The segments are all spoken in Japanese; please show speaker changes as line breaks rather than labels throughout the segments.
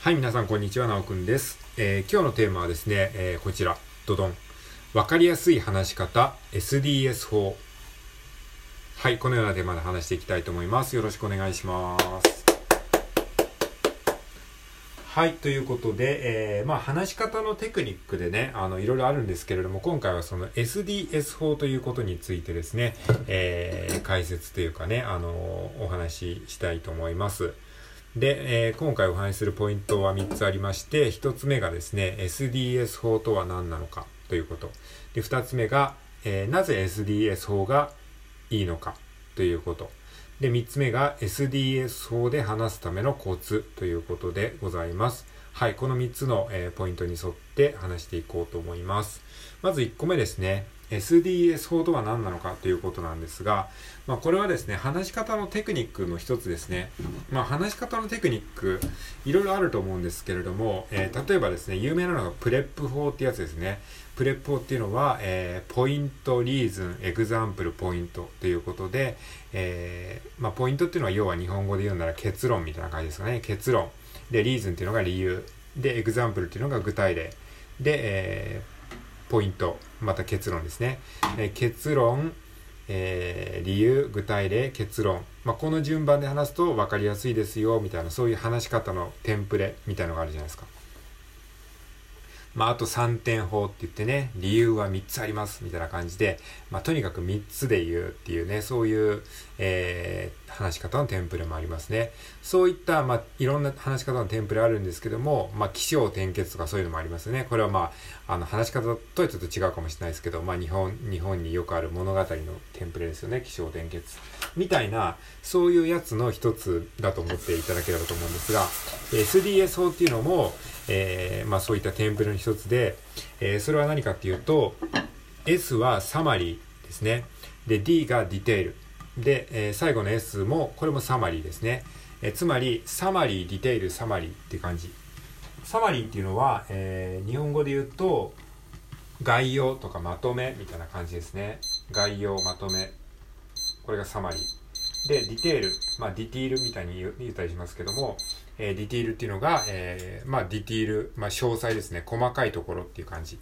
はい、皆さん、こんにちは。なおくんです。えー、今日のテーマはですね、えー、こちら、ドドン。わかりやすい話し方、SDS 法。はい、このようなテーマで話していきたいと思います。よろしくお願いします。はい、ということで、えー、まあ、話し方のテクニックでね、あの、いろいろあるんですけれども、今回はその SDS 法ということについてですね、えー、解説というかね、あの、お話ししたいと思います。で、えー、今回お話しするポイントは3つありまして、1つ目がですね、SDS 法とは何なのかということ。で、2つ目が、えー、なぜ SDS 法がいいのかということ。で、3つ目が SDS 法で話すためのコツということでございます。はい、この3つの、えー、ポイントに沿って話していこうと思います。まず1個目ですね。SDS 法とは何なのかということなんですが、まあ、これはですね、話し方のテクニックの一つですね。まあ、話し方のテクニック、いろいろあると思うんですけれども、えー、例えばですね、有名なのが PREP 法ってやつですね。 PREP 法っていうのは、えー、 point、reason、example、point ということで、えー、まあ、ポイントっていうのは要は日本語で言うなら結論みたいな感じですかね。結論。で、 reason っていうのが理由。で、 example っていうのが具体例。で、えーポイント、また結論ですね。え、結論、えー、理由、具体例、結論。まあ、この順番で話すと分かりやすいですよ、みたいな、そういう話し方のテンプレみたいなのがあるじゃないですか。まあ、あと3点法って言ってね、理由は3つあります、みたいな感じで、まあ、とにかく3つで言うっていうね、そういう、えー、話し方のテンプレもありますね。そういった、まあ、いろんな話し方のテンプレあるんですけども、まあ、気象転結とかそういうのもありますね。これはまあ、あの、話し方とはちょっと違うかもしれないですけど、まあ、日本、日本によくある物語のテンプレですよね。気象転結。みたいな、そういうやつの一つだと思っていただければと思うんですが、SDS 法っていうのも、えー、まあそういったテンプレの一つで、えー、それは何かっていうと、S はサマリーですね。で、D がディテール。で、えー、最後の S も、これもサマリーですね。え、つまり、サマリー、ディテール、サマリーって感じ。サマリーっていうのは、え、日本語で言うと、概要とかまとめみたいな感じですね。概要、まとめ。これがサマリー。で、ディテール。まあ、ディティールみたいに言ったりしますけども、えー、ディティールっていうのが、えー、まあ、ディティール、まあ、詳細ですね。細かいところっていう感じ。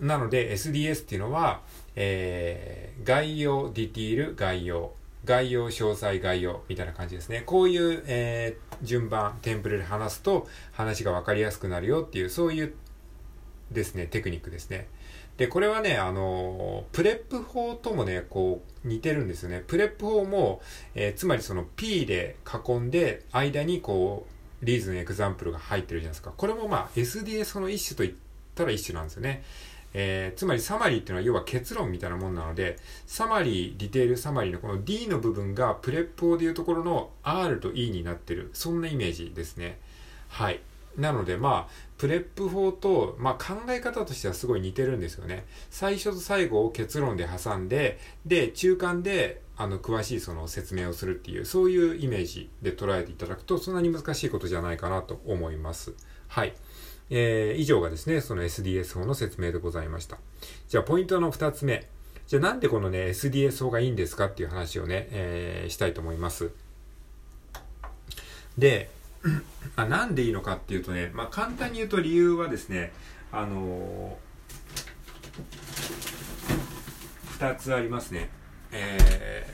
なので、SDS っていうのは、えー、概要、ディティール、概要。概要、詳細、概要、みたいな感じですね。こういう、えー、順番、テンプレで話すと、話がわかりやすくなるよっていう、そういうですね、テクニックですね。で、これはね、あの、 PREP 法ともね、こう、似てるんですよね。 PREP 法も、えー、つまりその P で囲んで、間にこう、 reason example が入ってるじゃないですか。これもまあ、SDS の一種と言ったら一種なんですよね。えー、つまり summary っていうのは要は結論みたいなもんなので、 summary、detail summary のこの D の部分が PREP 法でいうところの R と E になってる。そんなイメージですね。はい。なのでまあ、プレップ法と、まあ、考え方としてはすごい似てるんですよね。最初と最後を結論で挟んで、で、中間で、あの、詳しいその説明をするっていう、そういうイメージで捉えていただくと、そんなに難しいことじゃないかなと思います。はい。えー、以上がですね、その SDS 法の説明でございました。じゃあ、ポイントの二つ目。じゃあ、なんでこのね、SDS 法がいいんですかっていう話をね、えー、したいと思います。で、あなんでいいのかっていうとね、まあ、簡単に言うと理由はですね、あのー、2つありますね。え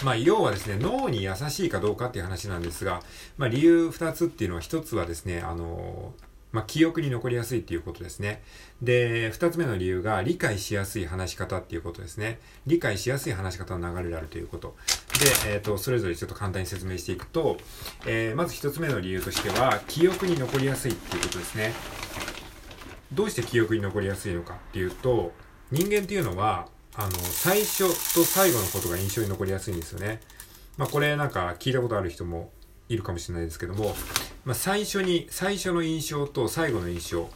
ー、まあ、要はですね、脳に優しいかどうかっていう話なんですが、まあ、理由2つっていうのは1つはですね、あのーまあ、記憶に残りやすいっていうことですね。で、二つ目の理由が理解しやすい話し方っていうことですね。理解しやすい話し方の流れであるということ。で、えっ、ー、と、それぞれちょっと簡単に説明していくと、えー、まず一つ目の理由としては、記憶に残りやすいっていうことですね。どうして記憶に残りやすいのかっていうと、人間っていうのは、あの、最初と最後のことが印象に残りやすいんですよね。まあ、これなんか聞いたことある人もいるかもしれないですけども、まあ、最初に、最初の印象と最後の印象、ま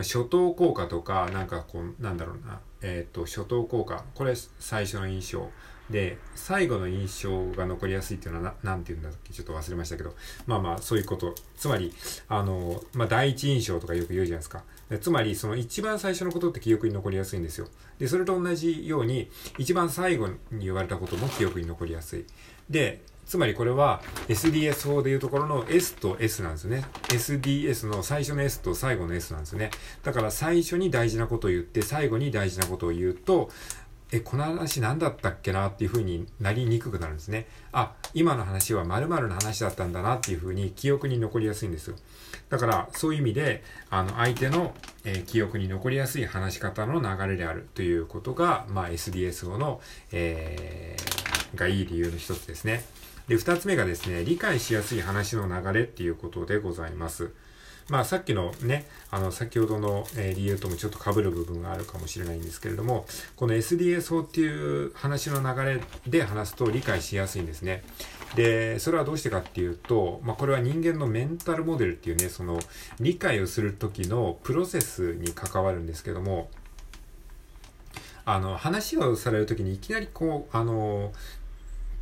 あ、初等効果とか、なんかこう、なんだろうな、えっ、ー、と、初等効果、これ最初の印象。で、最後の印象が残りやすいっていうのは何て言うんだっけ？ちょっと忘れましたけど、まあまあ、そういうこと。つまり、あの、まあ、第一印象とかよく言うじゃないですか。つまり、その一番最初のことって記憶に残りやすいんですよ。で、それと同じように、一番最後に言われたことも記憶に残りやすい。で、つまりこれは SDS 法でいうところの S と S なんですね。SDS の最初の S と最後の S なんですね。だから最初に大事なことを言って最後に大事なことを言うと、え、この話何だったっけなっていう風になりにくくなるんですね。あ、今の話は〇〇の話だったんだなっていう風に記憶に残りやすいんですよ。だからそういう意味で、あの相手の、え、記憶に残りやすい話し方の流れであるということが、まあ、SDS 語の、えー、がいい理由の一つですね。で、二つ目がですね、理解しやすい話の流れっていうことでございます。まあさっきのね、あの先ほどの、え、理由ともちょっと被る部分があるかもしれないんですけれども、この SDS 法っていう話の流れで話すと理解しやすいんですね。で、それはどうしてかっていうと、まあこれは人間のメンタルモデルっていうね、その理解をする時のプロセスに関わるんですけども、あの、話をされるときにいきなりこう、あの、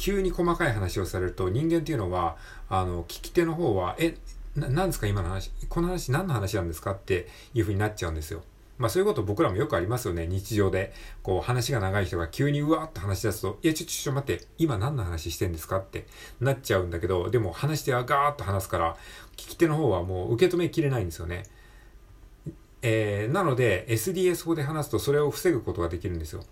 急に細かい話をされると人間っていうのは、あの、聞き手の方は、え、な、なんですか今の話、この話何の話なんですかっていう風になっちゃうんですよ。まあそういうこと僕らもよくありますよね、日常で。こう話が長い人が急にうわーっと話し出すと、いやちょちょちょ待って、今何の話してんですかってなっちゃうんだけど、でも話してはガーッと話すから、聞き手の方はもう受け止めきれないんですよね。えー、なので SDS 法で話すとそれを防ぐことができるんですよ。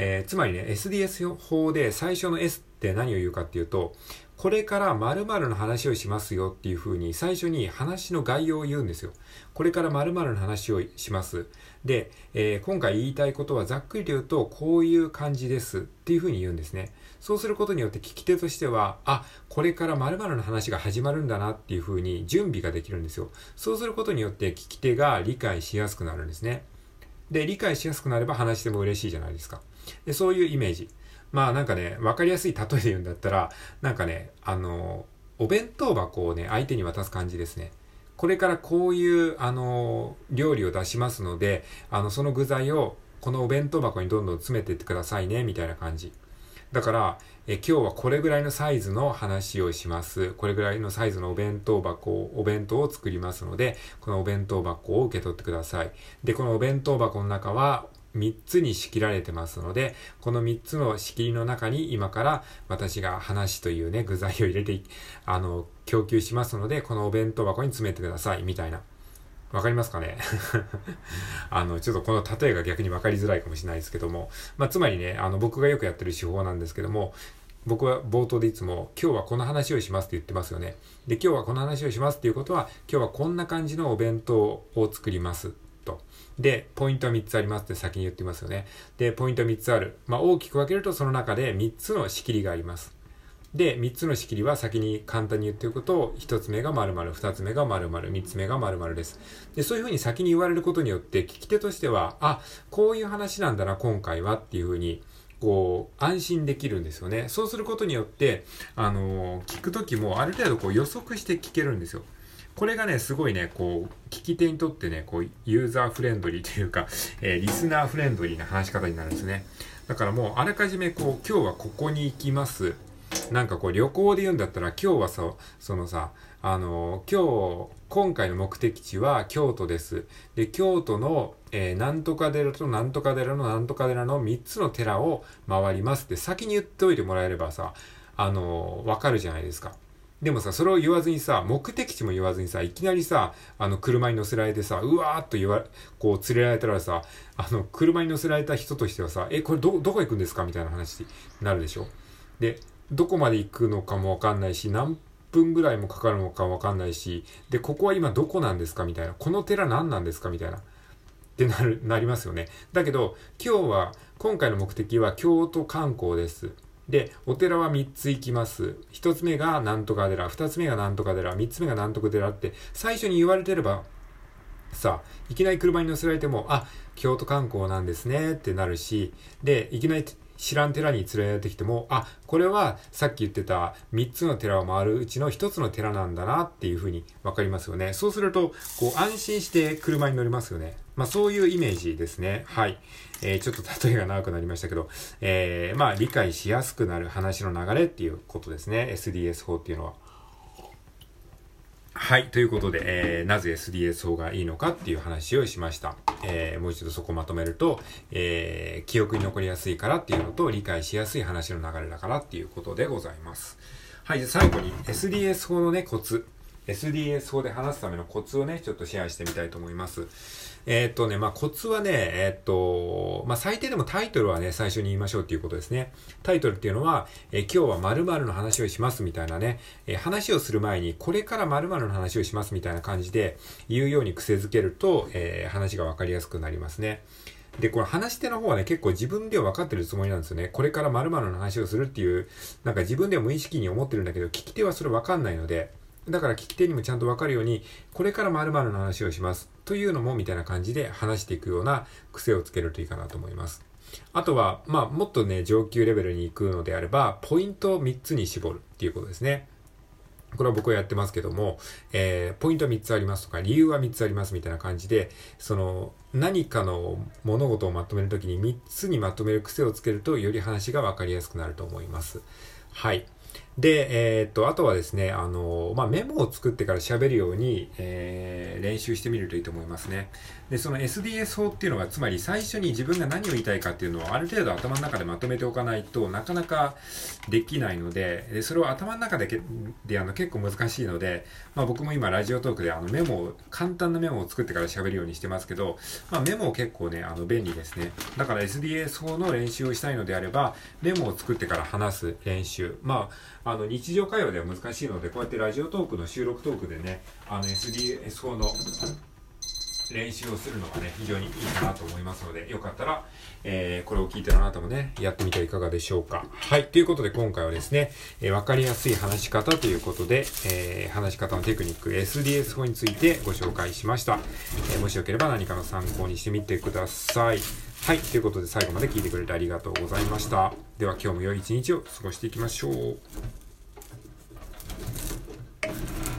えー、つまりね、SDS 法で最初の S って何を言うかっていうと、これから〇〇の話をしますよっていう風に最初に話の概要を言うんですよ。これから〇〇の話をします。で、えー、今回言いたいことはざっくりと言うとこういう感じですっていう風に言うんですね。そうすることによって聞き手としては、あ、これから〇〇の話が始まるんだなっていう風に準備ができるんですよ。そうすることによって聞き手が理解しやすくなるんですね。で、理解しやすくなれば話しても嬉しいじゃないですか。で、そういうイメージ。まあなんかね、わかりやすい例えで言うんだったら、なんかね、あの、お弁当箱をね、相手に渡す感じですね。これからこういう、あの、料理を出しますので、あの、その具材をこのお弁当箱にどんどん詰めていってくださいね、みたいな感じ。だから、え今日はこれぐらいのサイズの話をします。これぐらいのサイズのお弁当箱、お弁当を作りますので、このお弁当箱を受け取ってください。で、このお弁当箱の中は、3つに仕切られてますので、この3つの仕切りの中に今から私が話というね、具材を入れて、あの、供給しますので、このお弁当箱に詰めてください、みたいな。わかりますかね？あの、ちょっとこの例えが逆にわかりづらいかもしれないですけども、まあ、つまりね、あの、僕がよくやってる手法なんですけども、僕は冒頭でいつも、今日はこの話をしますって言ってますよね。で、今日はこの話をしますっていうことは、今日はこんな感じのお弁当を作りますと。で、ポイントは3つありますって先に言ってますよね。で、ポイントは3つある。まあ、大きく分けるとその中で3つの仕切りがあります。で、3つの仕切りは先に簡単に言っておくと、1つ目が〇〇、2つ目が〇〇、3つ目が〇〇です。で、そういうふうに先に言われることによって、聞き手としては、あ、こういう話なんだな、今回はっていうふうに、こう、安心できるんですよね。そうすることによって、あのー、聞くときもある程度こう予測して聞けるんですよ。これがね、すごいね、こう、聞き手にとってね、こう、ユーザーフレンドリーというか、えー、リスナーフレンドリーな話し方になるんですね。だからもう、あらかじめこう、今日はここに行きます。なんかこう、旅行で言うんだったら、今日はさ、そのさ、あのー、今日、今回の目的地は京都です。で、京都の、えー、なんとか寺となんとか寺のなんとか寺の3つの寺を回りますって先に言っておいてもらえればさ、あのー、わかるじゃないですか。でもさ、それを言わずにさ、目的地も言わずにさ、いきなりさ、あの、車に乗せられてさ、うわーっと言わ、こう、連れられたらさ、あの、車に乗せられた人としてはさ、え、これど、どこ行くんですか？みたいな話になるでしょ？で、どこまで行くのかもわかんないし、何分ぐらいもかかるのかわかんないし、で、ここは今どこなんですか？みたいな。この寺何なんですか？みたいな。ってなる、なりますよね。だけど、今日は、今回の目的は京都観光です。で、お寺は3つ行きます。1つ目がなんとか寺、2つ目がなんとか寺、3つ目がなんとか寺って、最初に言われてれば、さあ、いきなり車に乗せられても、あ、京都観光なんですねってなるし、で、いきなり知らん寺に連れられてきても、あ、これはさっき言ってた3つの寺を回るうちの1つの寺なんだなっていうふうにわかりますよね。そうすると、こう安心して車に乗りますよね。まあそういうイメージですね。はい。えー、ちょっと例えが長くなりましたけど、えー、まあ理解しやすくなる話の流れっていうことですね。SDS 法っていうのは。はい。ということで、えー、なぜ SDS 法がいいのかっていう話をしました。えー、もう一度そこまとめると、えー、記憶に残りやすいからっていうのと、理解しやすい話の流れだからっていうことでございます。はい、じゃ最後に SDS 法のね、コツ。SDS 法で話すためのコツをね、ちょっとシェアしてみたいと思います。えー、っとね、まあ、コツはね、えー、っと、まあ、最低でもタイトルはね、最初に言いましょうっていうことですね。タイトルっていうのは、えー、今日は〇〇の話をしますみたいなね、え話をする前に、これから〇〇の話をしますみたいな感じで言うように癖づけると、え話がわかりやすくなりますね。で、この話し手の方はね、結構自分では分かってるつもりなんですよね。これから〇〇の話をするっていう、なんか自分では無意識に思ってるんだけど、聞き手はそれ分かんないので、だから聞き手にもちゃんと分かるように、これから〇〇の話をします。というのも、みたいな感じで話していくような癖をつけるといいかなと思います。あとは、まあ、もっとね、上級レベルに行くのであれば、ポイントを3つに絞るっていうことですね。これは僕はやってますけども、えー、ポイントは3つありますとか、理由は3つありますみたいな感じで、その、何かの物事をまとめるときに3つにまとめる癖をつけると、より話がわかりやすくなると思います。はい。で、えー、っと、あとはですね、あの、まあ、メモを作ってから喋るように、えー、練習してみるといいと思いますね。で、その SDS 法っていうのが、つまり最初に自分が何を言いたいかっていうのをある程度頭の中でまとめておかないとなかなかできないので、でそれを頭の中でけでやるの結構難しいので、まあ、僕も今ラジオトークであのメモを、簡単なメモを作ってから喋るようにしてますけど、まあ、メモ結構ね、あの便利ですね。だから SDS 法の練習をしたいのであれば、メモを作ってから話す練習。まあ、あの日常会話では難しいので、こうやってラジオトークの収録トークでね、あの SDS 法の練習をするのがね、非常にいいかなと思いますので、よかったら、えー、これを聞いてるあなたもね、やってみてはいかがでしょうか。はい。ということで今回はですね、えー、わかりやすい話し方ということで、えー、話し方のテクニック SDS 法についてご紹介しました。え、もしよければ何かの参考にしてみてください。はい。ということで最後まで聞いてくれてありがとうございました。では今日も良い一日を過ごしていきましょう。